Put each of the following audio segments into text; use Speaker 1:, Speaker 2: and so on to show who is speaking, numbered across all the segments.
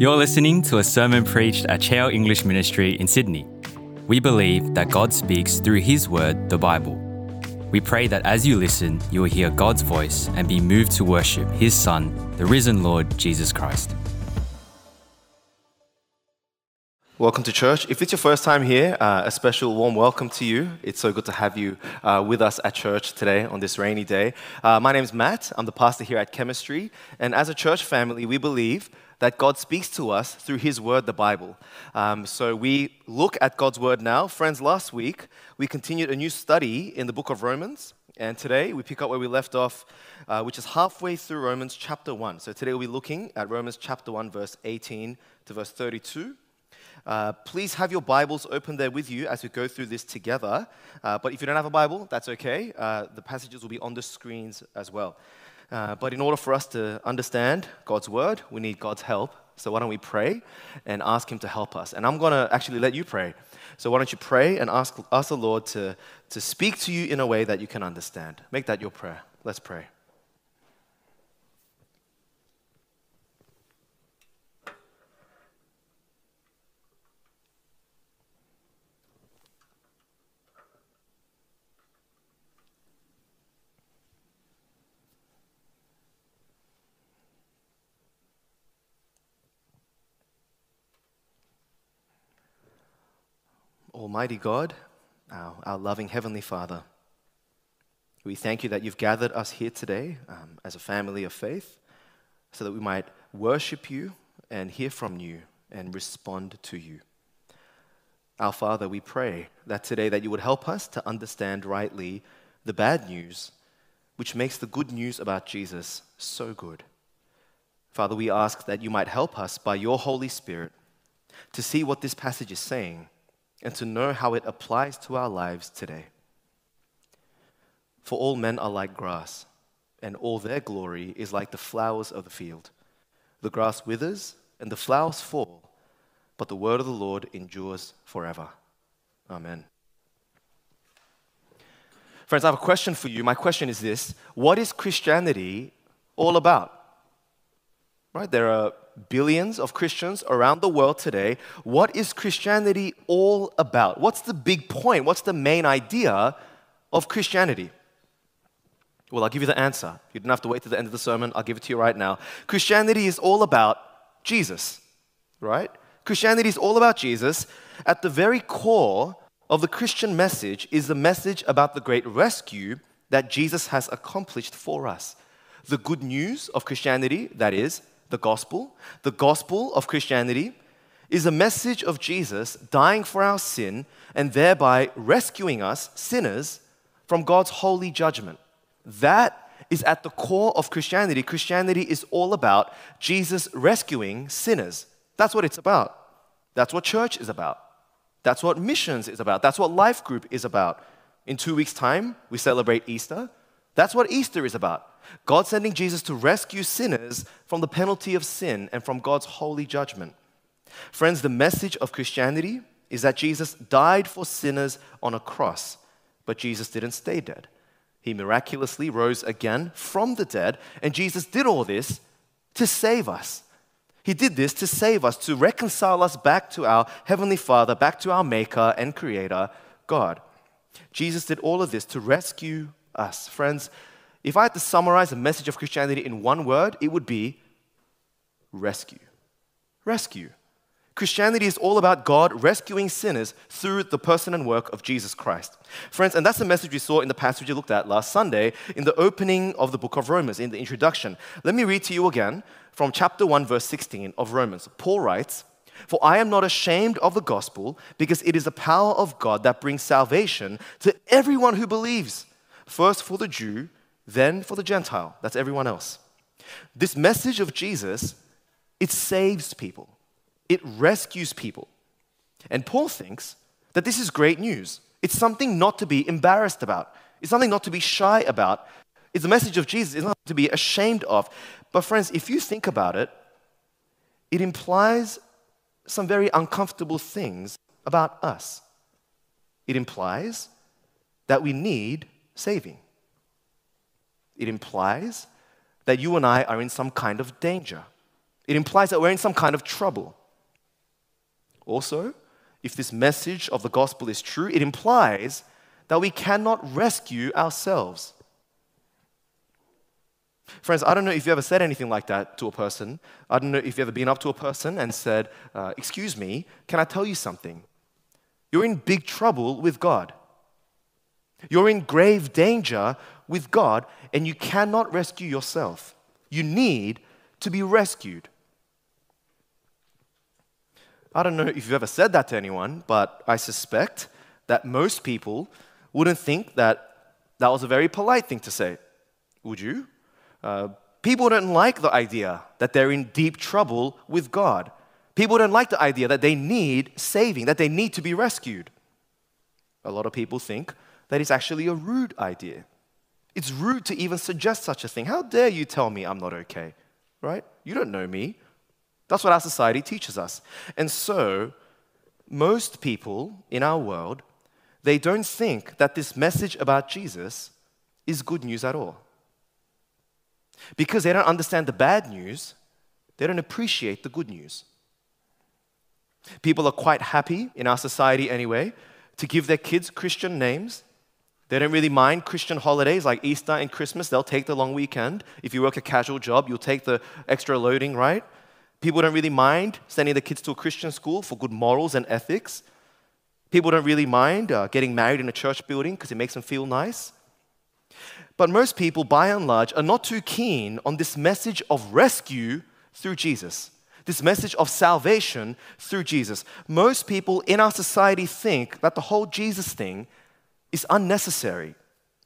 Speaker 1: You're listening to a sermon preached at Cheil English Ministry in Sydney. We believe that God speaks through His Word, the Bible. We pray that as you listen, you will hear God's voice and be moved to worship His Son, the risen Lord Jesus Christ.
Speaker 2: Welcome to church. If it's your first time here, uh, a special warm welcome to you. It's so good to have you uh, with us at church today on this rainy day. Uh, my name is Matt. I'm the pastor here at Chemistry. And as a church family, we believe that God speaks to us through His Word, the Bible. Um, so we look at God's Word now. Friends, last week we continued a new study in the book of Romans. And today we pick up where we left off, uh, which is halfway through Romans chapter 1. So today we'll be looking at Romans chapter 1, verse 18 to verse 32. Uh, please have your Bibles open there with you as we go through this together. Uh, but if you don't have a Bible, that's okay. Uh, the passages will be on the screens as well. Uh, but in order for us to understand God's Word, we need God's help. So why don't we pray and ask Him to help us? And I'm going to actually let you pray. So why don't you pray and ask, ask the Lord to, to speak to you in a way that you can understand? Make that your prayer. Let's pray. Almighty God, our, our, loving Heavenly Father, we thank you that you've gathered us here today um, as a family of faith so that we might worship you and hear from you and respond to you. Our Father, we pray that today that you would help us to understand rightly the bad news, which makes the good news about Jesus so good. Father, we ask that you might help us by your Holy Spirit to see what this passage is saying and to know how it applies to our lives today. For all men are like grass, and all their glory is like the flowers of the field. The grass withers, and the flowers fall, but the word of the Lord endures forever. Amen. Friends, I have a question for you. My question is this What is Christianity all about? Right? There are billions of Christians around the world today. What is Christianity all about? What's the big point? What's the main idea of Christianity? Well, I'll give you the answer. You don't have to wait to the end of the sermon. I'll give it to you right now. Christianity is all about Jesus, right? Christianity is all about Jesus. At the very core of the Christian message is the message about the great rescue that Jesus has accomplished for us. The good news of Christianity, that is, the gospel, the gospel of Christianity, is a message of Jesus dying for our sin and thereby rescuing us, sinners, from God's holy judgment. That is at the core of Christianity. Christianity is all about Jesus rescuing sinners. That's what it's about. That's what church is about. That's what missions is about. That's what life group is about. In two weeks' time, we celebrate Easter. That's what Easter is about. God sending Jesus to rescue sinners from the penalty of sin and from God's holy judgment. Friends, the message of Christianity is that Jesus died for sinners on a cross, but Jesus didn't stay dead. He miraculously rose again from the dead, and Jesus did all this to save us. He did this to save us, to reconcile us back to our Heavenly Father, back to our Maker and Creator, God. Jesus did all of this to rescue us. Friends, if I had to summarize the message of Christianity in one word, it would be rescue. Rescue. Christianity is all about God rescuing sinners through the person and work of Jesus Christ. Friends, and that's the message we saw in the passage we looked at last Sunday in the opening of the book of Romans, in the introduction. Let me read to you again from chapter 1, verse 16 of Romans. Paul writes, For I am not ashamed of the gospel, because it is the power of God that brings salvation to everyone who believes, first for the Jew then for the Gentile. That's everyone else. This message of Jesus, it saves people, it rescues people. And Paul thinks that this is great news. It's something not to be embarrassed about, it's something not to be shy about. It's the message of Jesus, it's not to be ashamed of. But, friends, if you think about it, it implies some very uncomfortable things about us. It implies that we need saving it implies that you and I are in some kind of danger. It implies that we're in some kind of trouble. Also, if this message of the gospel is true, it implies that we cannot rescue ourselves. Friends, I don't know if you ever said anything like that to a person. I don't know if you've ever been up to a person and said, uh, Excuse me, can I tell you something? You're in big trouble with God. You're in grave danger with God, and you cannot rescue yourself. You need to be rescued. I don't know if you've ever said that to anyone, but I suspect that most people wouldn't think that that was a very polite thing to say. Would you? Uh, people don't like the idea that they're in deep trouble with God. People don't like the idea that they need saving, that they need to be rescued. A lot of people think that it's actually a rude idea. It's rude to even suggest such a thing. How dare you tell me I'm not okay? Right? You don't know me. That's what our society teaches us. And so, most people in our world, they don't think that this message about Jesus is good news at all. Because they don't understand the bad news, they don't appreciate the good news. People are quite happy in our society anyway to give their kids Christian names. They don't really mind Christian holidays like Easter and Christmas. They'll take the long weekend. If you work a casual job, you'll take the extra loading, right? People don't really mind sending the kids to a Christian school for good morals and ethics. People don't really mind uh, getting married in a church building because it makes them feel nice. But most people, by and large, are not too keen on this message of rescue through Jesus this message of salvation through Jesus. Most people in our society think that the whole Jesus thing is unnecessary.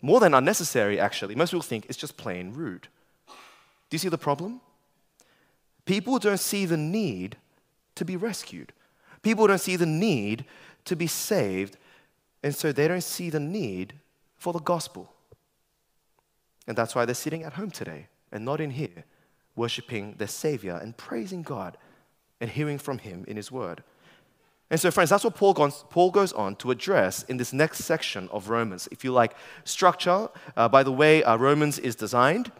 Speaker 2: More than unnecessary, actually. Most people think it's just plain rude. Do you see the problem? People don't see the need to be rescued. People don't see the need to be saved, and so they don't see the need for the gospel. And that's why they're sitting at home today and not in here worshiping their Savior and praising God and hearing from Him in His Word. And so, friends, that's what Paul goes, Paul goes on to address in this next section of Romans. If you like structure, uh, by the way uh, Romans is designed,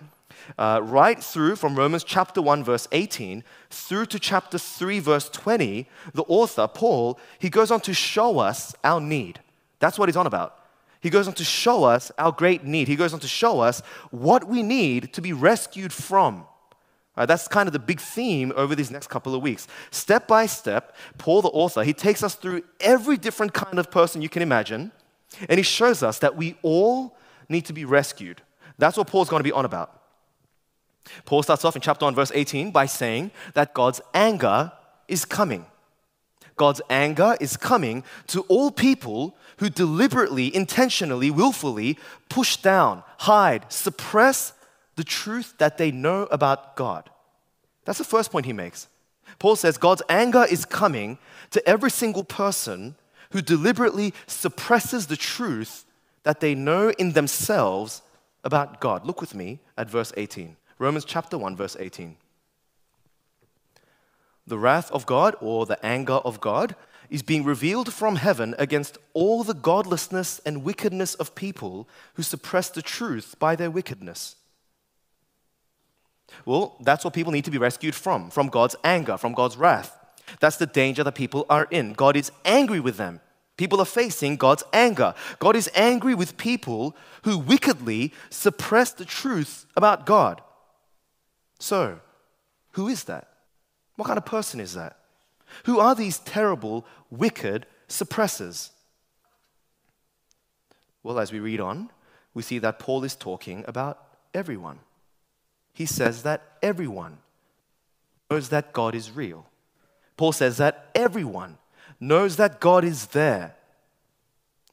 Speaker 2: uh, right through from Romans chapter 1, verse 18, through to chapter 3, verse 20, the author, Paul, he goes on to show us our need. That's what he's on about. He goes on to show us our great need. He goes on to show us what we need to be rescued from. Right, that's kind of the big theme over these next couple of weeks. Step by step, Paul, the author, he takes us through every different kind of person you can imagine, and he shows us that we all need to be rescued. That's what Paul's going to be on about. Paul starts off in chapter 1, verse 18, by saying that God's anger is coming. God's anger is coming to all people who deliberately, intentionally, willfully push down, hide, suppress, the truth that they know about God. That's the first point he makes. Paul says God's anger is coming to every single person who deliberately suppresses the truth that they know in themselves about God. Look with me at verse 18. Romans chapter 1, verse 18. The wrath of God, or the anger of God, is being revealed from heaven against all the godlessness and wickedness of people who suppress the truth by their wickedness. Well, that's what people need to be rescued from from God's anger, from God's wrath. That's the danger that people are in. God is angry with them. People are facing God's anger. God is angry with people who wickedly suppress the truth about God. So, who is that? What kind of person is that? Who are these terrible, wicked suppressors? Well, as we read on, we see that Paul is talking about everyone he says that everyone knows that God is real. Paul says that everyone knows that God is there.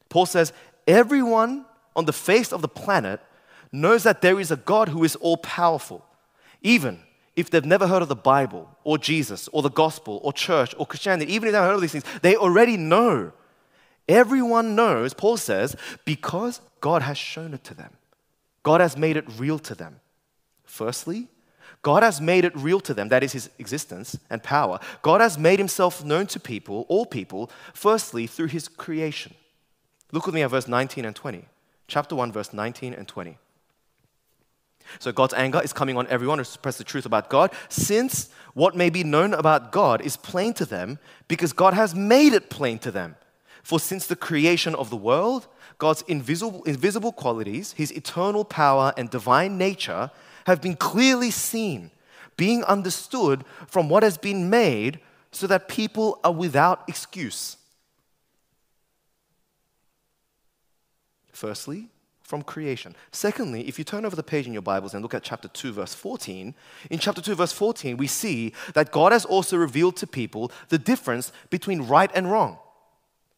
Speaker 2: Paul says everyone on the face of the planet knows that there is a God who is all powerful, even if they've never heard of the Bible or Jesus or the gospel or church or Christianity, even if they've never heard of these things, they already know. Everyone knows, Paul says, because God has shown it to them. God has made it real to them. Firstly, God has made it real to them, that is his existence and power. God has made himself known to people, all people, firstly through his creation. Look with me at verse 19 and 20. Chapter 1, verse 19 and 20. So God's anger is coming on everyone who suppress the truth about God, since what may be known about God is plain to them because God has made it plain to them. For since the creation of the world, God's invisible, invisible qualities, his eternal power and divine nature have been clearly seen, being understood from what has been made, so that people are without excuse. Firstly, from creation. Secondly, if you turn over the page in your Bibles and look at chapter 2, verse 14, in chapter 2, verse 14, we see that God has also revealed to people the difference between right and wrong.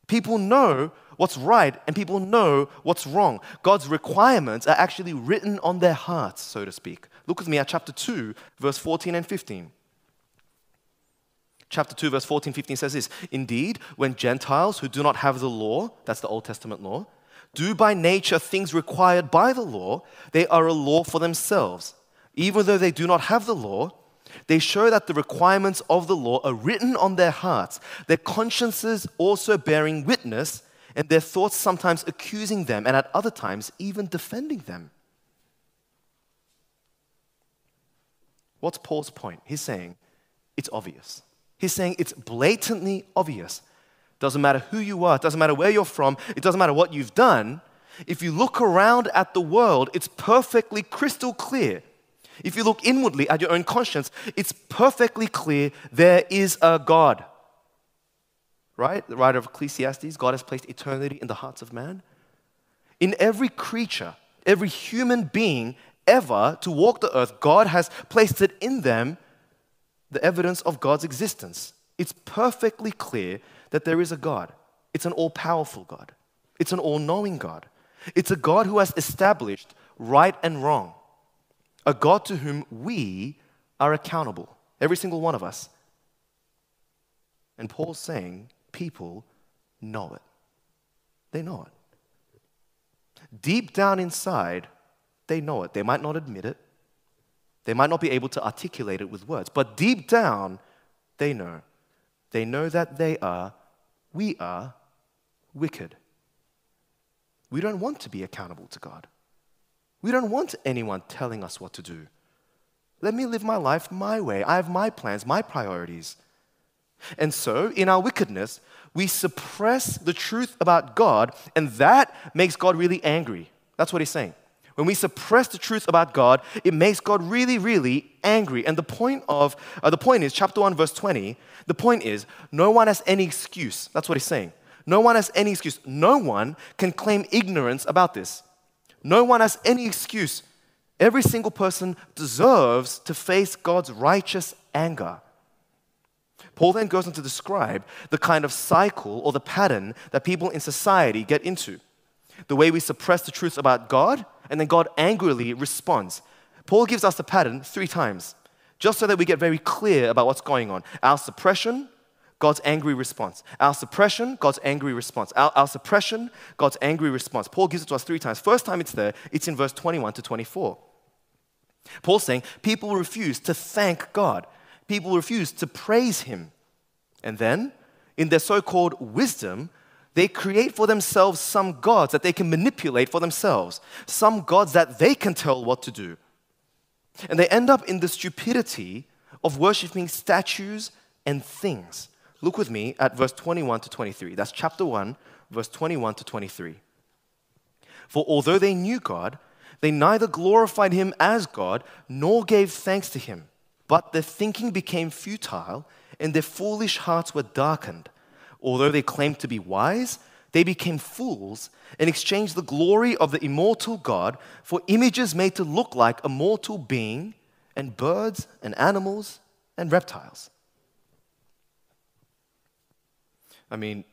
Speaker 2: People know what's right and people know what's wrong. God's requirements are actually written on their hearts, so to speak. Look with me at chapter 2, verse 14 and 15. Chapter 2, verse 14, 15 says this Indeed, when Gentiles who do not have the law, that's the Old Testament law, do by nature things required by the law, they are a law for themselves. Even though they do not have the law, they show that the requirements of the law are written on their hearts, their consciences also bearing witness, and their thoughts sometimes accusing them, and at other times even defending them. What's Paul's point? He's saying it's obvious. He's saying it's blatantly obvious doesn't matter who you are, doesn't matter where you're from, it doesn't matter what you've done. If you look around at the world, it's perfectly crystal clear. If you look inwardly at your own conscience, it's perfectly clear there is a God. Right? The writer of Ecclesiastes God has placed eternity in the hearts of man. In every creature, every human being ever to walk the earth, God has placed it in them the evidence of God's existence. It's perfectly clear that there is a God. It's an all powerful God, it's an all knowing God. It's a God who has established right and wrong, a God to whom we are accountable, every single one of us. And Paul's saying people know it. They know it. Deep down inside, they know it. They might not admit it, they might not be able to articulate it with words, but deep down, they know. They know that they are we are wicked. We don't want to be accountable to God. We don't want anyone telling us what to do. Let me live my life my way. I have my plans, my priorities. And so, in our wickedness, we suppress the truth about God, and that makes God really angry. That's what he's saying. When we suppress the truth about God, it makes God really, really angry. And the point of uh, the point is, chapter one, verse twenty. The point is, no one has any excuse. That's what he's saying. No one has any excuse. No one can claim ignorance about this. No one has any excuse. Every single person deserves to face God's righteous anger. Paul then goes on to describe the kind of cycle or the pattern that people in society get into. The way we suppress the truth about God and then God angrily responds. Paul gives us the pattern three times, just so that we get very clear about what's going on. Our suppression, God's angry response. Our suppression, God's angry response. Our, our suppression, God's angry response. Paul gives it to us three times. First time it's there, it's in verse 21 to 24. Paul's saying people refuse to thank God, people refuse to praise Him. And then, in their so called wisdom, they create for themselves some gods that they can manipulate for themselves, some gods that they can tell what to do. And they end up in the stupidity of worshiping statues and things. Look with me at verse 21 to 23. That's chapter 1, verse 21 to 23. For although they knew God, they neither glorified him as God nor gave thanks to him, but their thinking became futile and their foolish hearts were darkened. Although they claimed to be wise, they became fools and exchanged the glory of the immortal God for images made to look like a mortal being and birds and animals and reptiles. I mean,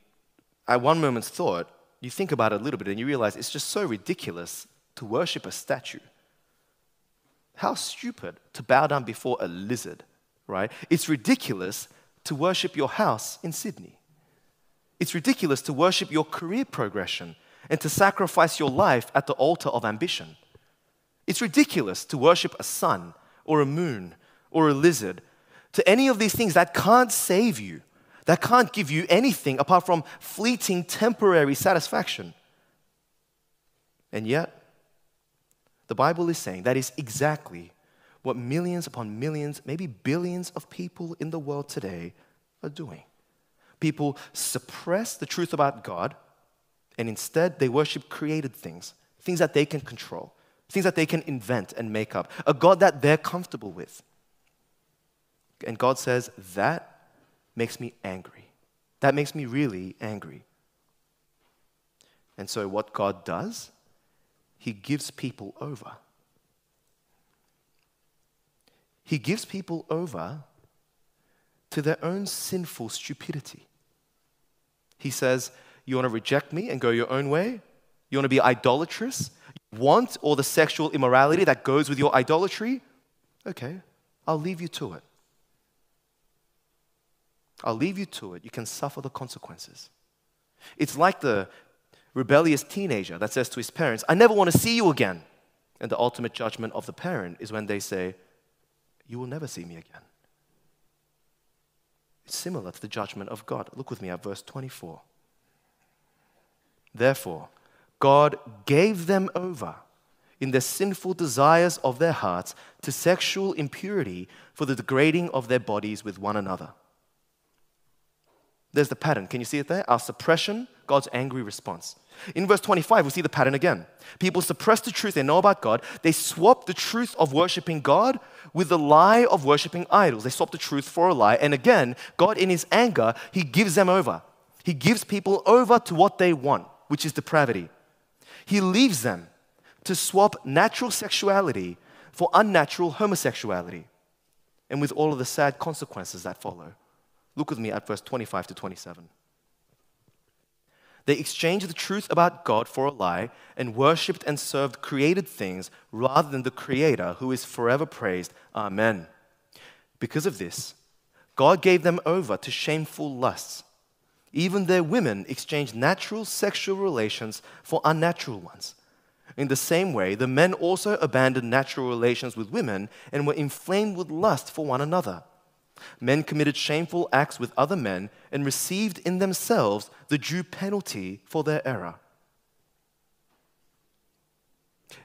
Speaker 2: at one moment's thought, you think about it a little bit and you realize it's just so ridiculous to worship a statue. How stupid to bow down before a lizard, right? It's ridiculous to worship your house in Sydney. It's ridiculous to worship your career progression and to sacrifice your life at the altar of ambition. It's ridiculous to worship a sun or a moon or a lizard, to any of these things that can't save you, that can't give you anything apart from fleeting temporary satisfaction. And yet, the Bible is saying that is exactly what millions upon millions, maybe billions of people in the world today are doing. People suppress the truth about God and instead they worship created things, things that they can control, things that they can invent and make up, a God that they're comfortable with. And God says, That makes me angry. That makes me really angry. And so, what God does, He gives people over. He gives people over to their own sinful stupidity. He says, You want to reject me and go your own way? You want to be idolatrous? You want all the sexual immorality that goes with your idolatry? Okay, I'll leave you to it. I'll leave you to it. You can suffer the consequences. It's like the rebellious teenager that says to his parents, I never want to see you again. And the ultimate judgment of the parent is when they say, You will never see me again. It's similar to the judgment of God. Look with me at verse 24. Therefore, God gave them over in the sinful desires of their hearts to sexual impurity for the degrading of their bodies with one another. There's the pattern. Can you see it there? Our suppression, God's angry response. In verse 25, we see the pattern again. People suppress the truth they know about God. They swap the truth of worshiping God with the lie of worshiping idols. They swap the truth for a lie. And again, God, in his anger, he gives them over. He gives people over to what they want, which is depravity. He leaves them to swap natural sexuality for unnatural homosexuality, and with all of the sad consequences that follow. Look with me at verse 25 to 27. They exchanged the truth about God for a lie and worshipped and served created things rather than the Creator who is forever praised. Amen. Because of this, God gave them over to shameful lusts. Even their women exchanged natural sexual relations for unnatural ones. In the same way, the men also abandoned natural relations with women and were inflamed with lust for one another. Men committed shameful acts with other men and received in themselves the due penalty for their error.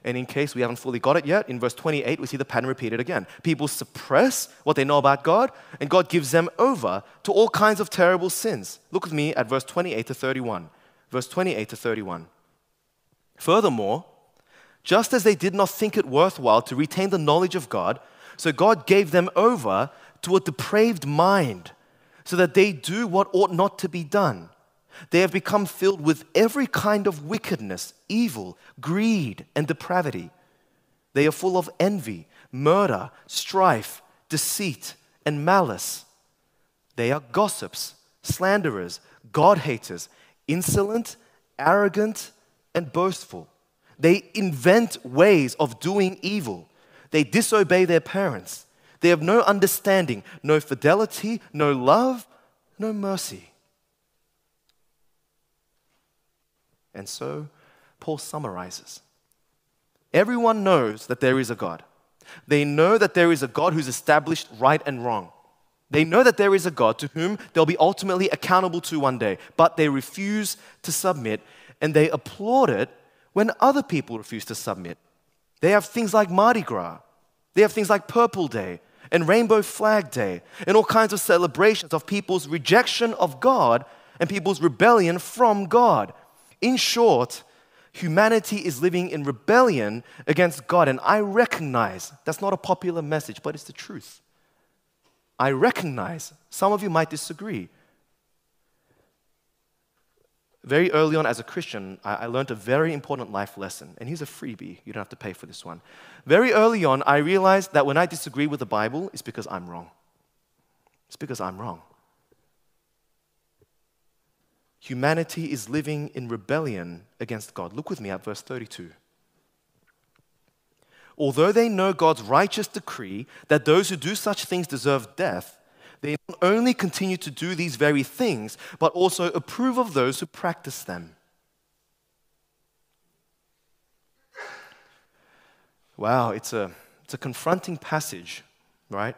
Speaker 2: And in case we haven't fully got it yet, in verse 28, we see the pattern repeated again. People suppress what they know about God, and God gives them over to all kinds of terrible sins. Look with me at verse 28 to 31. Verse 28 to 31. Furthermore, just as they did not think it worthwhile to retain the knowledge of God, so God gave them over to a depraved mind, so that they do what ought not to be done. They have become filled with every kind of wickedness, evil, greed, and depravity. They are full of envy, murder, strife, deceit, and malice. They are gossips, slanderers, God haters, insolent, arrogant, and boastful. They invent ways of doing evil. They disobey their parents. They have no understanding, no fidelity, no love, no mercy. And so Paul summarizes Everyone knows that there is a God. They know that there is a God who's established right and wrong. They know that there is a God to whom they'll be ultimately accountable to one day, but they refuse to submit and they applaud it when other people refuse to submit. They have things like Mardi Gras, they have things like Purple Day and Rainbow Flag Day and all kinds of celebrations of people's rejection of God and people's rebellion from God. In short, humanity is living in rebellion against God. And I recognize that's not a popular message, but it's the truth. I recognize some of you might disagree. Very early on as a Christian, I, I learned a very important life lesson. And here's a freebie, you don't have to pay for this one. Very early on, I realized that when I disagree with the Bible, it's because I'm wrong. It's because I'm wrong. Humanity is living in rebellion against God. Look with me at verse 32. Although they know God's righteous decree that those who do such things deserve death, they not only continue to do these very things, but also approve of those who practice them. Wow, it's a, it's a confronting passage, right?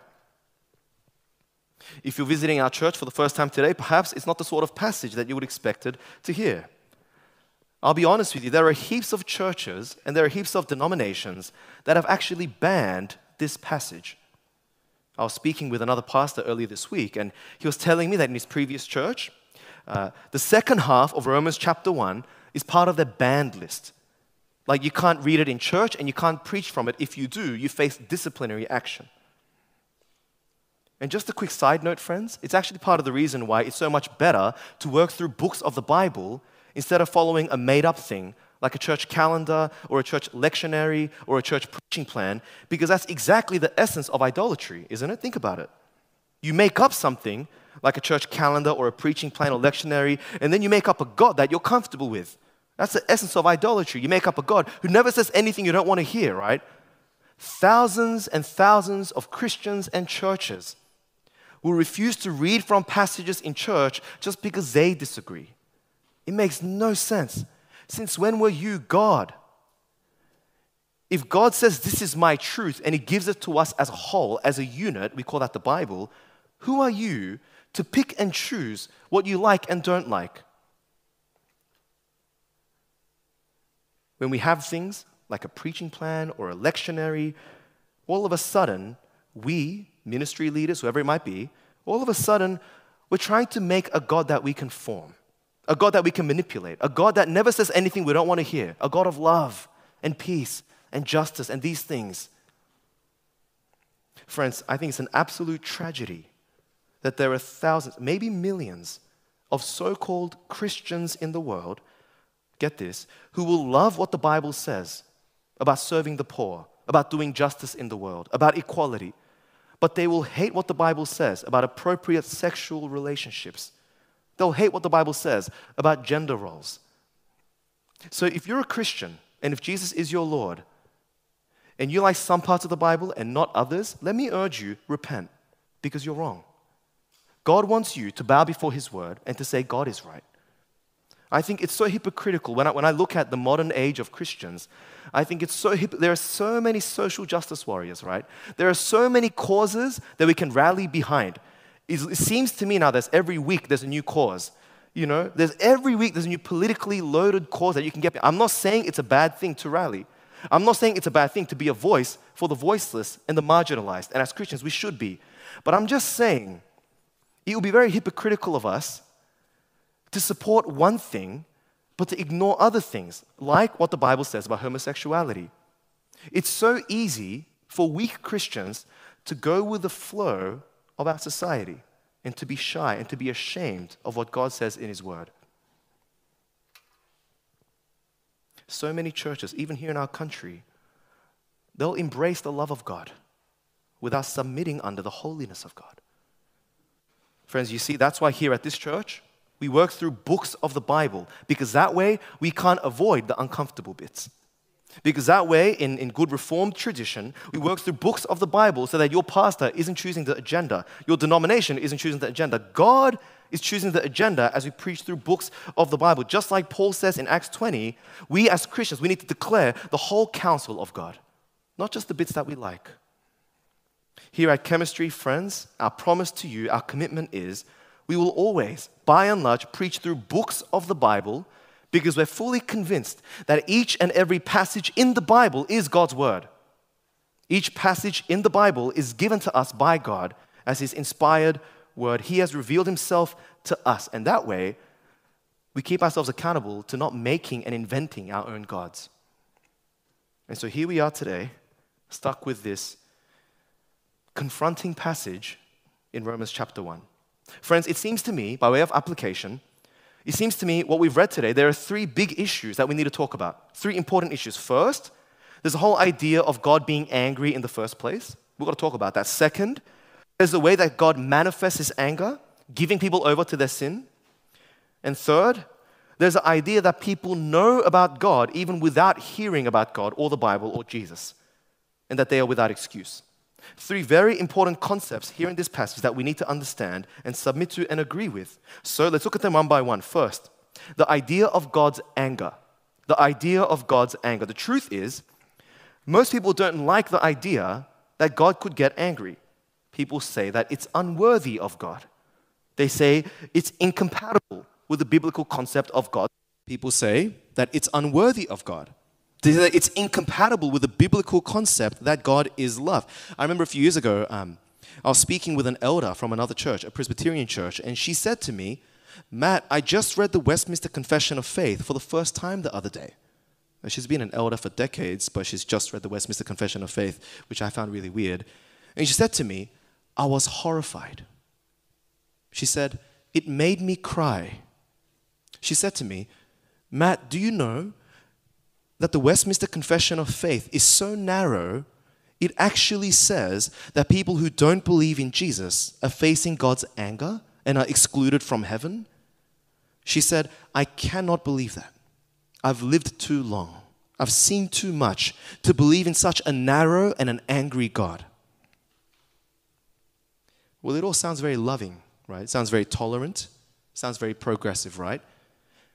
Speaker 2: If you're visiting our church for the first time today, perhaps it's not the sort of passage that you would expected to hear. I'll be honest with you, there are heaps of churches and there are heaps of denominations that have actually banned this passage. I was speaking with another pastor earlier this week, and he was telling me that in his previous church, uh, the second half of Romans chapter 1 is part of their banned list. Like you can't read it in church and you can't preach from it. If you do, you face disciplinary action. And just a quick side note, friends, it's actually part of the reason why it's so much better to work through books of the Bible instead of following a made up thing like a church calendar or a church lectionary or a church preaching plan, because that's exactly the essence of idolatry, isn't it? Think about it. You make up something like a church calendar or a preaching plan or lectionary, and then you make up a God that you're comfortable with. That's the essence of idolatry. You make up a God who never says anything you don't want to hear, right? Thousands and thousands of Christians and churches will refuse to read from passages in church just because they disagree. It makes no sense. Since when were you God? If God says, This is my truth, and He gives it to us as a whole, as a unit, we call that the Bible, who are you to pick and choose what you like and don't like? When we have things like a preaching plan or a lectionary, all of a sudden, we, ministry leaders, whoever it might be, all of a sudden, we're trying to make a God that we can form, a God that we can manipulate, a God that never says anything we don't want to hear, a God of love and peace and justice and these things. Friends, I think it's an absolute tragedy that there are thousands, maybe millions, of so called Christians in the world, get this, who will love what the Bible says about serving the poor, about doing justice in the world, about equality, but they will hate what the Bible says about appropriate sexual relationships. They'll hate what the Bible says about gender roles. So if you're a Christian and if Jesus is your Lord, and you like some parts of the Bible and not others, let me urge you repent because you're wrong. God wants you to bow before His word and to say, God is right. I think it's so hypocritical when I, when I look at the modern age of Christians. I think it's so hip, there are so many social justice warriors, right? There are so many causes that we can rally behind. It, seems to me now there's every week there's a new cause. You know, there's every week there's a new politically loaded cause that you can get. I'm not saying it's a bad thing to rally. I'm not saying it's a bad thing to be a voice for the voiceless and the marginalized. And as Christians, we should be. But I'm just saying it would be very hypocritical of us to support one thing, but to ignore other things, like what the Bible says about homosexuality. It's so easy for weak Christians to go with the flow of our society and to be shy and to be ashamed of what God says in His Word. So many churches, even here in our country, they'll embrace the love of God without submitting under the holiness of God. Friends, you see, that's why here at this church, we work through books of the Bible because that way we can't avoid the uncomfortable bits. Because that way, in, in good reformed tradition, we work through books of the Bible so that your pastor isn't choosing the agenda, your denomination isn't choosing the agenda. God is choosing the agenda as we preach through books of the Bible. Just like Paul says in Acts 20, we as Christians, we need to declare the whole counsel of God, not just the bits that we like. Here at Chemistry, friends, our promise to you, our commitment is we will always, by and large, preach through books of the Bible because we're fully convinced that each and every passage in the Bible is God's Word. Each passage in the Bible is given to us by God as His inspired Word. He has revealed Himself to us, and that way, we keep ourselves accountable to not making and inventing our own gods. And so here we are today, stuck with this confronting passage in Romans chapter 1. Friends, it seems to me, by way of application, it seems to me what we've read today, there are three big issues that we need to talk about. Three important issues. First, there's the whole idea of God being angry in the first place. We've got to talk about that. Second, there's the way that God manifests his anger, giving people over to their sin. And third, there's the idea that people know about God even without hearing about God or the Bible or Jesus, and that they are without excuse. Three very important concepts here in this passage that we need to understand and submit to and agree with. So let's look at them one by one. First, the idea of God's anger. The idea of God's anger. The truth is, most people don't like the idea that God could get angry. People say that it's unworthy of God. They say it's incompatible with the biblical concept of God. People say that it's unworthy of God. It's incompatible with the biblical concept that God is love. I remember a few years ago, um, I was speaking with an elder from another church, a Presbyterian church, and she said to me, Matt, I just read the Westminster Confession of Faith for the first time the other day. She's been an elder for decades, but she's just read the Westminster Confession of Faith, which I found really weird. And she said to me, I was horrified. She said, It made me cry. She said to me, Matt, do you know that the Westminster Confession of Faith is so narrow, it actually says that people who don't believe in Jesus are facing God's anger and are excluded from heaven? She said, I cannot believe that. I've lived too long. I've seen too much to believe in such a narrow and an angry God. Well, it all sounds very loving, right? It sounds very tolerant, sounds very progressive, right?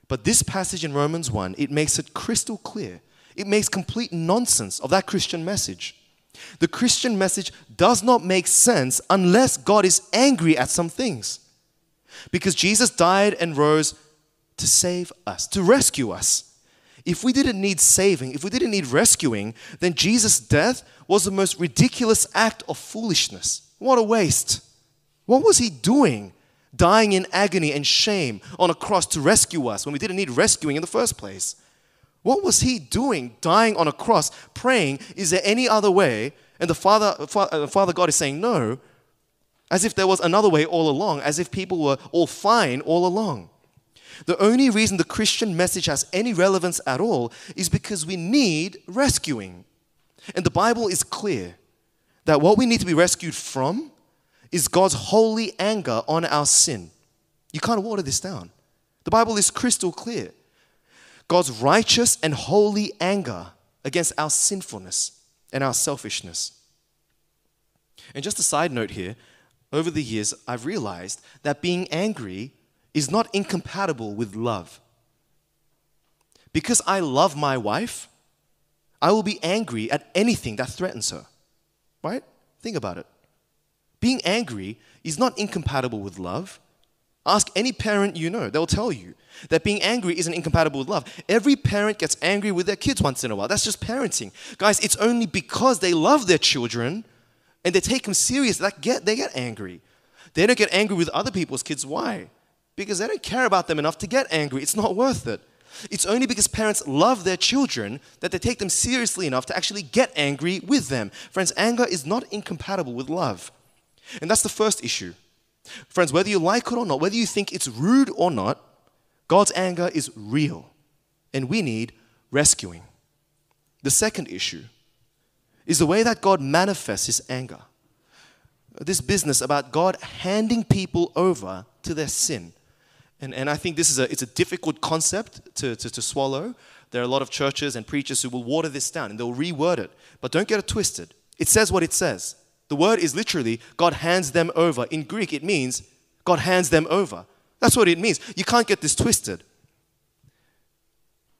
Speaker 2: But this passage in Romans 1, it makes it crystal clear. It makes complete nonsense of that Christian message. The Christian message does not make sense unless God is angry at some things. Because Jesus died and rose to save us, to rescue us. If we didn't need saving, if we didn't need rescuing, then Jesus' death was the most ridiculous act of foolishness. What a waste. What was he doing? Dying in agony and shame on a cross to rescue us when we didn't need rescuing in the first place. What was he doing dying on a cross, praying, Is there any other way? And the Father, uh, Father God is saying, No, as if there was another way all along, as if people were all fine all along. The only reason the Christian message has any relevance at all is because we need rescuing. And the Bible is clear that what we need to be rescued from is God's holy anger on our sin. You can't water this down. The Bible is crystal clear. God's righteous and holy anger against our sinfulness and our selfishness. And just a side note here over the years, I've realized that being angry is not incompatible with love. Because I love my wife, I will be angry at anything that threatens her. Right? Think about it. Being angry is not incompatible with love. Ask any parent you know, they'll tell you that being angry isn't incompatible with love. Every parent gets angry with their kids once in a while. That's just parenting. Guys, it's only because they love their children and they take them serious that get, they get angry. They don't get angry with other people's kids. Why? Because they don't care about them enough to get angry. It's not worth it. It's only because parents love their children that they take them seriously enough to actually get angry with them. Friends, anger is not incompatible with love. And that's the first issue. Friends, whether you like it or not, whether you think it's rude or not, God's anger is real. And we need rescuing. The second issue is the way that God manifests his anger. This business about God handing people over to their sin. And, and I think this is a, it's a difficult concept to, to, to swallow. There are a lot of churches and preachers who will water this down and they'll reword it. But don't get it twisted. It says what it says. The word is literally God hands them over. In Greek, it means God hands them over. That's what it means. You can't get this twisted.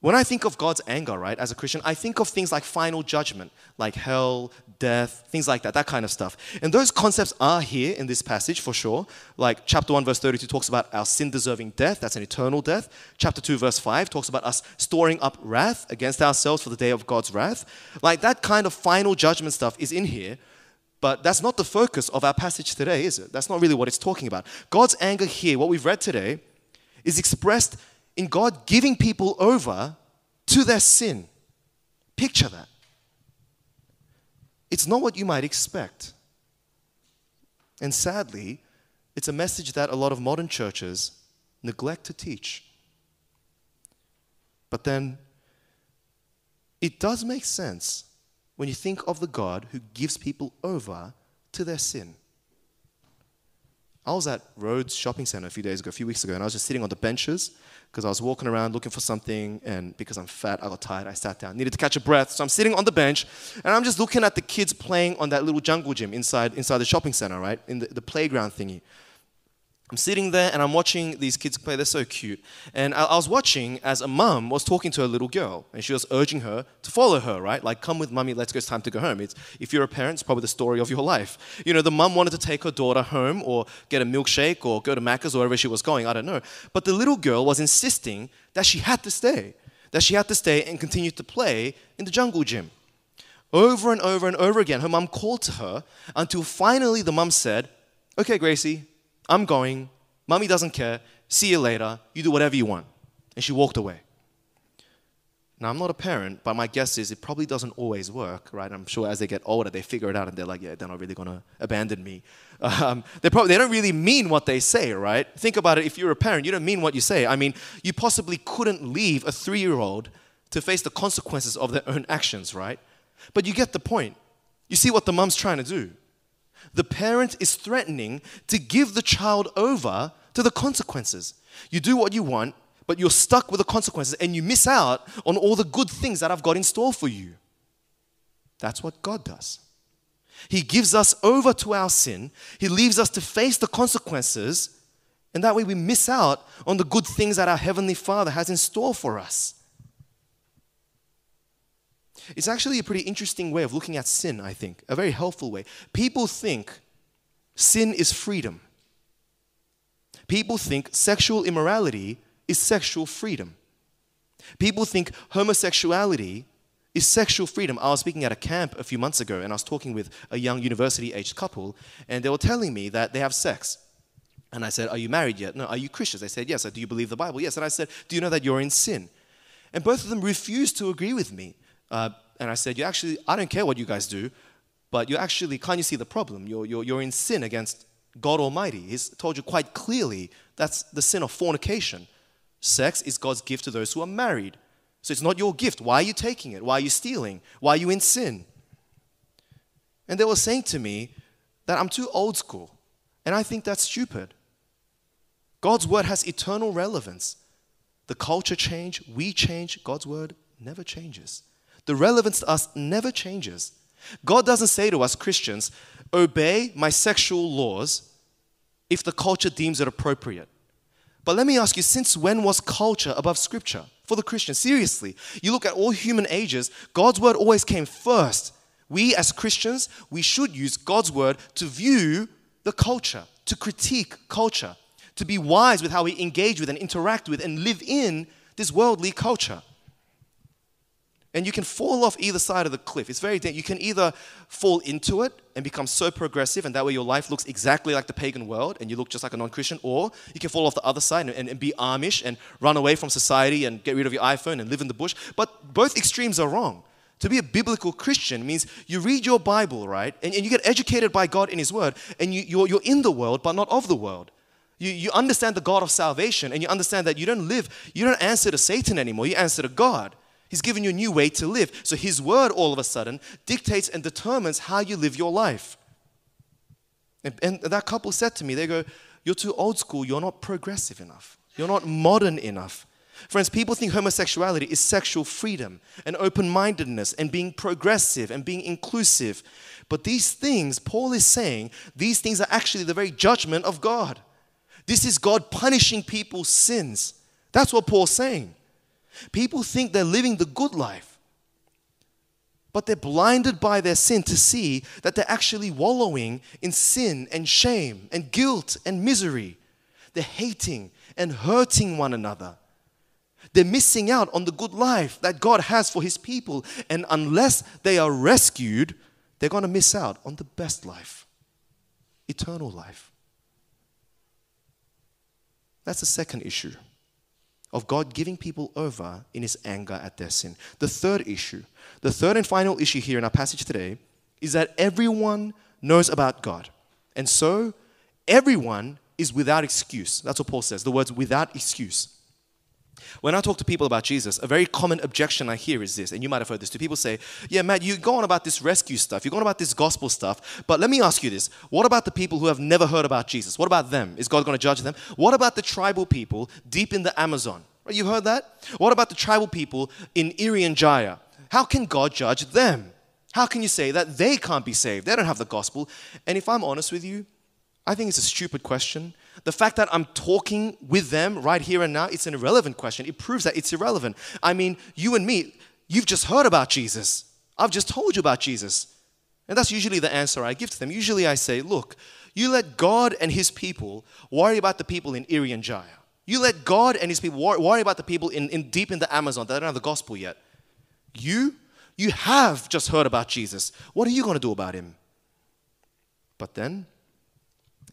Speaker 2: When I think of God's anger, right, as a Christian, I think of things like final judgment, like hell, death, things like that, that kind of stuff. And those concepts are here in this passage for sure. Like chapter 1, verse 32 talks about our sin deserving death, that's an eternal death. Chapter 2, verse 5 talks about us storing up wrath against ourselves for the day of God's wrath. Like that kind of final judgment stuff is in here. But that's not the focus of our passage today, is it? That's not really what it's talking about. God's anger here, what we've read today, is expressed in God giving people over to their sin. Picture that. It's not what you might expect. And sadly, it's a message that a lot of modern churches neglect to teach. But then, it does make sense when you think of the God who gives people over to their sin. I was at Rhodes Shopping Center a few days ago, a few weeks ago, and I was just sitting on the benches because I was walking around looking for something, and because I'm fat, I got tired. I sat down, needed to catch a breath, so I'm sitting on the bench, and I'm just looking at the kids playing on that little jungle gym inside inside the shopping center, right, in the, the playground thingy. I'm sitting there and I'm watching these kids play. They're so cute. And I, I was watching as a mum was talking to a little girl and she was urging her to follow her, right? Like, come with mummy, let's go, it's time to go home. It's, if you're a parent, it's probably the story of your life. You know, the mum wanted to take her daughter home or get a milkshake or go to Macca's or wherever she was going, I don't know. But the little girl was insisting that she had to stay that she had to stay and continue to play in the jungle gym. Over and over and over again, her mum called to her until finally the mum said, Okay, Gracie, I'm going. Mummy doesn't care. See you later. You do whatever you want. And she walked away. Now, I'm not a parent, but my guess is it probably doesn't always work, right? I'm sure as they get older, they figure it out and they're like, yeah, they're not really going to abandon me. Um, they, probably, they don't really mean what they say, right? Think about it. If you're a parent, you don't mean what you say. I mean, you possibly couldn't leave a three year old to face the consequences of their own actions, right? But you get the point. You see what the mum's trying to do. The parent is threatening to give the child over to the consequences. You do what you want, but you're stuck with the consequences and you miss out on all the good things that I've got in store for you. That's what God does. He gives us over to our sin, He leaves us to face the consequences, and that way we miss out on the good things that our Heavenly Father has in store for us. It's actually a pretty interesting way of looking at sin, I think, a very helpful way. People think sin is freedom. People think sexual immorality is sexual freedom. People think homosexuality is sexual freedom. I was speaking at a camp a few months ago and I was talking with a young university aged couple, and they were telling me that they have sex. And I said, Are you married yet? No. Are you Christians? They said, Yes. Do you believe the Bible? Yes. And I said, Do you know that you're in sin? And both of them refused to agree with me. Uh, and I said, You actually, I don't care what you guys do, but you actually, can't you see the problem? You're, you're, you're in sin against God Almighty. He's told you quite clearly that's the sin of fornication. Sex is God's gift to those who are married. So it's not your gift. Why are you taking it? Why are you stealing? Why are you in sin? And they were saying to me that I'm too old school. And I think that's stupid. God's word has eternal relevance. The culture change, we change, God's word never changes. The relevance to us never changes. God doesn't say to us Christians, obey my sexual laws if the culture deems it appropriate. But let me ask you, since when was culture above scripture for the Christian? Seriously, you look at all human ages, God's word always came first. We as Christians, we should use God's word to view the culture, to critique culture, to be wise with how we engage with and interact with and live in this worldly culture. And you can fall off either side of the cliff. It's very dangerous. You can either fall into it and become so progressive, and that way your life looks exactly like the pagan world and you look just like a non Christian, or you can fall off the other side and, and, and, be Amish and run away from society and get rid of your iPhone and live in the bush. But both extremes are wrong. To be a biblical Christian means you read your Bible, right? And, and you get educated by God in His Word, and you, you're, you're in the world, but not of the world. You, you understand the God of salvation, and you understand that you don't live, you don't answer to Satan anymore, you answer to God. He's given you a new way to live. So His word all of a sudden dictates and determines how you live your life. And, and that couple said to me, they go, You're too old school, you're not progressive enough, you're not modern enough. Friends, people think homosexuality is sexual freedom and open mindedness and being progressive and being inclusive. But these things, Paul is saying, these things are actually the very judgment of God. This is God punishing people's sins. That's what Paul's saying. People think they're living the good life, but they're blinded by their sin to see that they're actually wallowing in sin and shame and guilt and misery. They're hating and hurting one another. They're missing out on the good life that God has for His people. And unless they are rescued, they're going to miss out on the best life eternal life. That's the second issue of God giving people over in his anger at their sin. The third issue, the third and final issue here in our passage today, is that everyone knows about God. And so everyone is without excuse. That's what Paul says. The words without excuse. When I talk to people about Jesus, a very common objection I hear is this, and you might have heard this too. People say, Yeah, Matt, you go on about this rescue stuff, you're going about this gospel stuff, but let me ask you this. What about the people who have never heard about Jesus? What about them? Is God going to judge them? What about the tribal people deep in the Amazon? You heard that? What about the tribal people in Irian Jaya? How can God judge them? How can you say that they can't be saved? They don't have the gospel. And if I'm honest with you, I think it's a stupid question. The fact that I'm talking with them right here and now, it's an irrelevant question. It proves that it's irrelevant. I mean, you and me, you've just heard about Jesus. I've just told you about Jesus. And that's usually the answer I give to them. Usually I say, look, you let God and his people worry about the people in Irian Jaya. You let God and his people worry, worry about the people in, in deep in the Amazon that don't have the gospel yet. You, you have just heard about Jesus. What are you going to do about him? But then,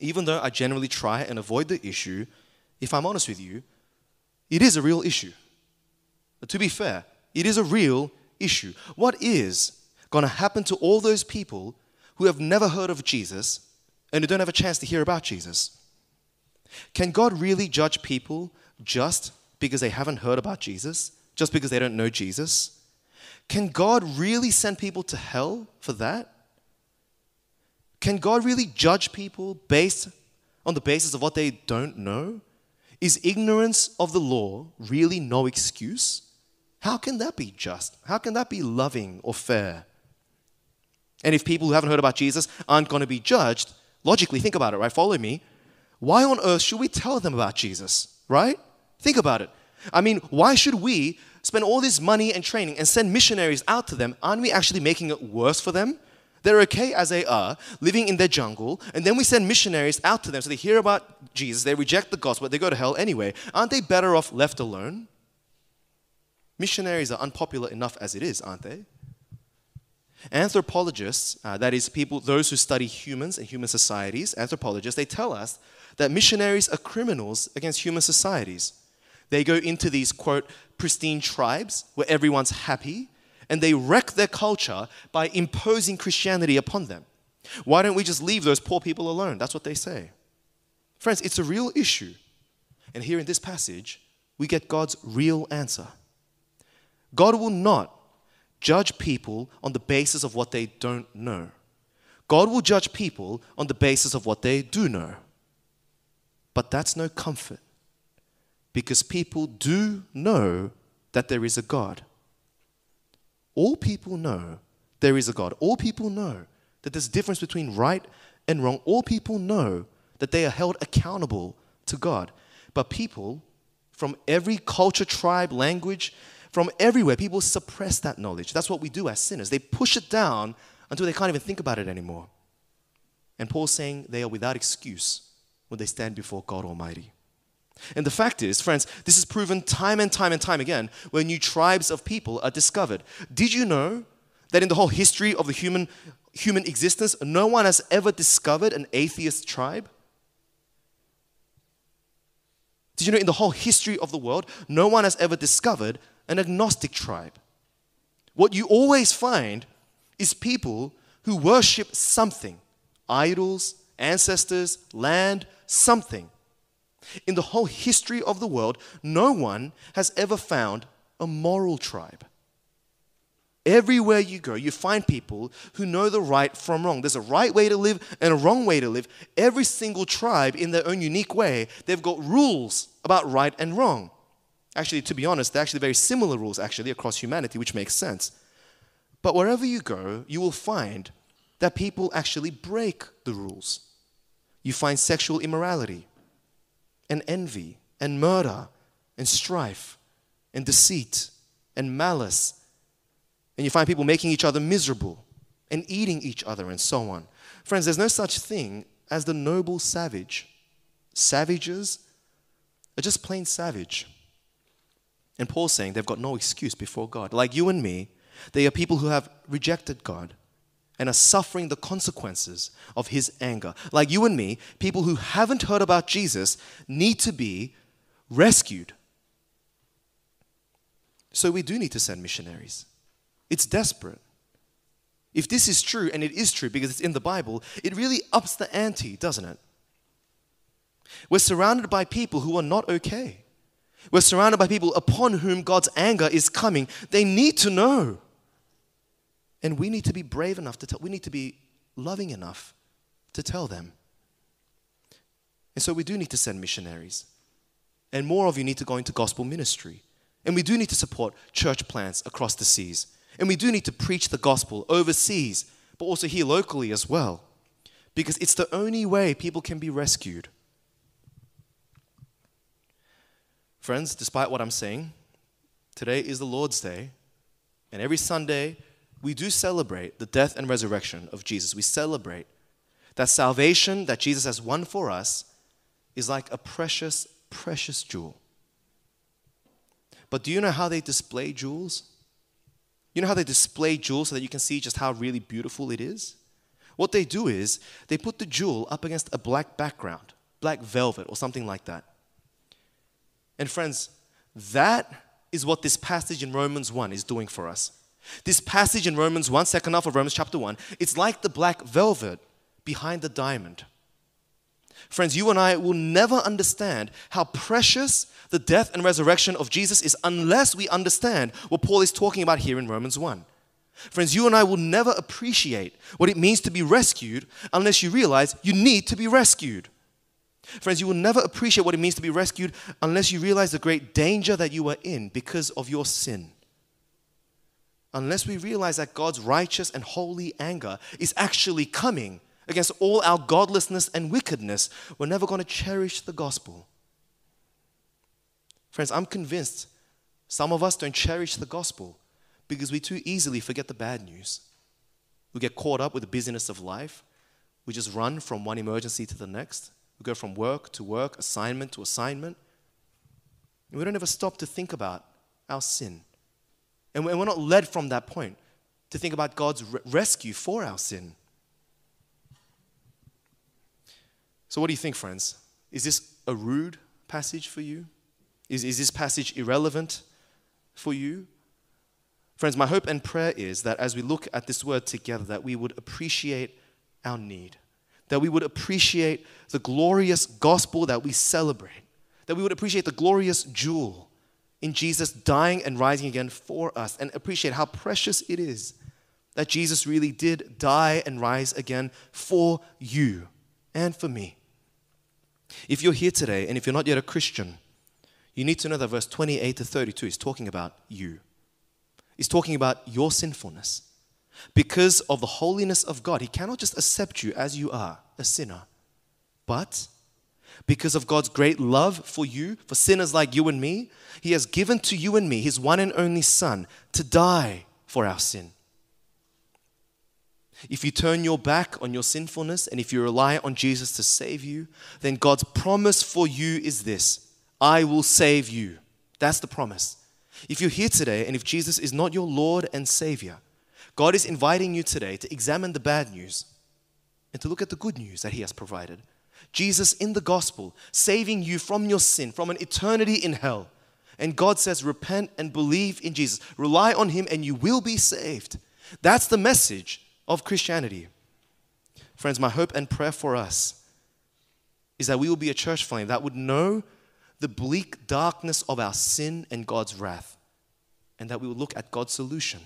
Speaker 2: even though I generally try and avoid the issue, if I'm honest with you, it is a real issue. But to be fair, it is a real issue. What is going to happen to all those people who have never heard of Jesus and who don't have a chance to hear about Jesus? Can God really judge people just because they haven't heard about Jesus? Just because they don't know Jesus? Can God really send people to hell for that? Can God really judge people based on the basis of what they don't know? Is ignorance of the law really no excuse? How can that be just? How can that be loving or fair? And if people who haven't heard about Jesus aren't going to be judged, logically think about it, right? Follow me why on earth should we tell them about Jesus, right? Think about it. I mean, why should we spend all this money and training and send missionaries out to them? Aren't we actually making it worse for them? They're okay as they are, living in their jungle, and then we send missionaries out to them so they hear about Jesus, they reject the gospel, they go to hell anyway. Aren't they better off left alone? Missionaries are unpopular enough as it is, aren't they? Anthropologists, uh, that is, people, those who study humans and human societies, anthropologists, they tell us that missionaries are criminals against human societies. They go into these, quote, pristine tribes where everyone's happy, and they wreck their culture by imposing Christianity upon them. Why don't we just leave those poor people alone? That's what they say. Friends, it's a real issue. And here in this passage, we get God's real answer. God will not judge people on the basis of what they don't know. God will judge people on the basis of what they do know. But that's no comfort because people do know that there is a God. All people know there is a God. All people know that there's a difference between right and wrong. All people know that they are held accountable to God. But people from every culture, tribe, language, from everywhere, people suppress that knowledge. That's what we do as sinners. They push it down until they can't even think about it anymore. And Paul's saying they are without excuse when they stand before God Almighty. And the fact is, friends, this is proven time and time and time again when new tribes of people are discovered. Did you know that in the whole history of the human, human existence, no one has ever discovered an atheist tribe? Did you know in the whole history of the world, no one has ever discovered an agnostic tribe? What you always find is people who worship something idols, ancestors, land, something. In the whole history of the world, no one has ever found a moral tribe. Everywhere you go, you find people who know the right from wrong. There's a right way to live and a wrong way to live. Every single tribe, in their own unique way, they've got rules about right and wrong. Actually, to be honest, they're actually very similar rules, actually, across humanity, which makes sense. But wherever you go, you will find that people actually break the rules you find sexual immorality and envy and murder and strife and deceit and malice. And you find people making each other miserable and eating each other and so on. Friends, there's no such thing as the noble savage. Savages are just plain savage. And Paul's saying they've got no excuse before God. Like you and me, they are people who have rejected God and are suffering the consequences of his anger. Like you and me, people who haven't heard about Jesus need to be rescued. So we do need to send missionaries. It's desperate. If this is true, and it is true because it's in the Bible, it really ups the ante, doesn't it? We're surrounded by people who are not okay. We're surrounded by people upon whom God's anger is coming. They need to know. And we need to be brave enough to tell, we need to be loving enough to tell them. And so we do need to send missionaries. And more of you need to go into gospel ministry. And we do need to support church plants across the seas. And we do need to preach the gospel overseas, but also here locally as well. Because it's the only way people can be rescued. Friends, despite what I'm saying, today is the Lord's Day. And every Sunday, we do celebrate the death and resurrection of Jesus. We celebrate that salvation that Jesus has won for us is like a precious precious jewel. But do you know how they display jewels? You know how they display jewels so that you can see just how really beautiful it is? What they do is they put the jewel up against a black background, black velvet or something like that. And friends, that is what this passage in Romans 1 is doing for us. This passage in Romans 1, second half of Romans chapter 1, it's like the black velvet behind the diamond. Friends, you and I will never understand how precious the death and resurrection of Jesus is unless we understand what Paul is talking about here in Romans 1. Friends, you and I will never appreciate what it means to be rescued unless you realize you need to be rescued. Friends, you will never appreciate what it means to be rescued unless you realize the great danger that you are in because of your sin. Unless we realize that God's righteous and holy anger is actually coming against all our godlessness and wickedness, we're never going to cherish the gospel. Friends, I'm convinced some of us don't cherish the gospel because we too easily forget the bad news. We get caught up with the busyness of life. We just run from one emergency to the next. We go from work to work, assignment to assignment. And we don't ever stop to think about our sin. And we're not led from that point to think about God's rescue for our sin. So, what do you think, friends? Is this a rude passage for you? Is, is this passage irrelevant for you? Friends, my hope and prayer is that as we look at this word together, that we would appreciate our need, that we would appreciate the glorious gospel that we celebrate, that we would appreciate the glorious jewel in Jesus dying and rising again for us, and appreciate how precious it is that Jesus really did die and rise again for you and for me. If you're here today and if you're not yet a Christian, you need to know that verse 28 to 32 is talking about you. He's talking about your sinfulness. Because of the holiness of God, He cannot just accept you as you are, a sinner, but because of God's great love for you, for sinners like you and me, He has given to you and me His one and only Son to die for our sin. If you turn your back on your sinfulness and if you rely on Jesus to save you, then God's promise for you is this I will save you. That's the promise. If you're here today and if Jesus is not your Lord and Savior, God is inviting you today to examine the bad news and to look at the good news that He has provided. Jesus in the gospel, saving you from your sin, from an eternity in hell. And God says, repent and believe in Jesus. Rely on Him and you will be saved. That's the message of Christianity. Friends, my hope and prayer for us is that we will be a church family that would know the bleak darkness of our sin and God's wrath, and that we will look at God's solution,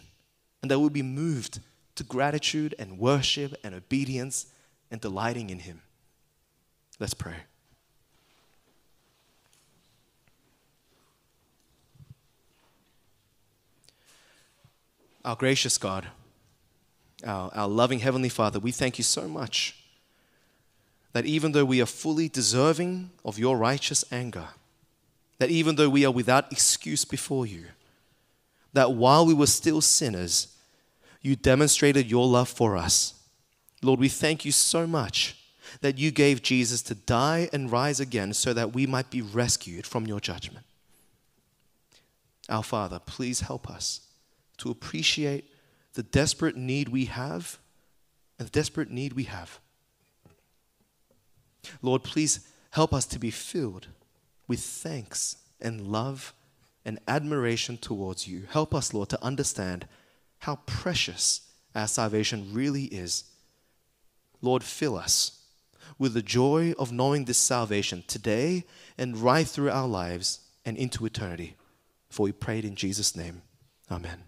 Speaker 2: and that we'll be moved to gratitude and worship and obedience and delighting in Him. Let's pray. Our gracious God, our, our loving Heavenly Father, we thank you so much that even though we are fully deserving of your righteous anger, that even though we are without excuse before you, that while we were still sinners, you demonstrated your love for us. Lord, we thank you so much that you gave Jesus to die and rise again so that we might be rescued from your judgment. Our Father, please help us to appreciate the desperate need we have and the desperate need we have. Lord, please help us to be filled with thanks and love and admiration towards you. Help us, Lord, to understand how precious our salvation really is. Lord, fill us with the joy of knowing this salvation today and right through our lives and into eternity. For we prayed in Jesus' name. Amen.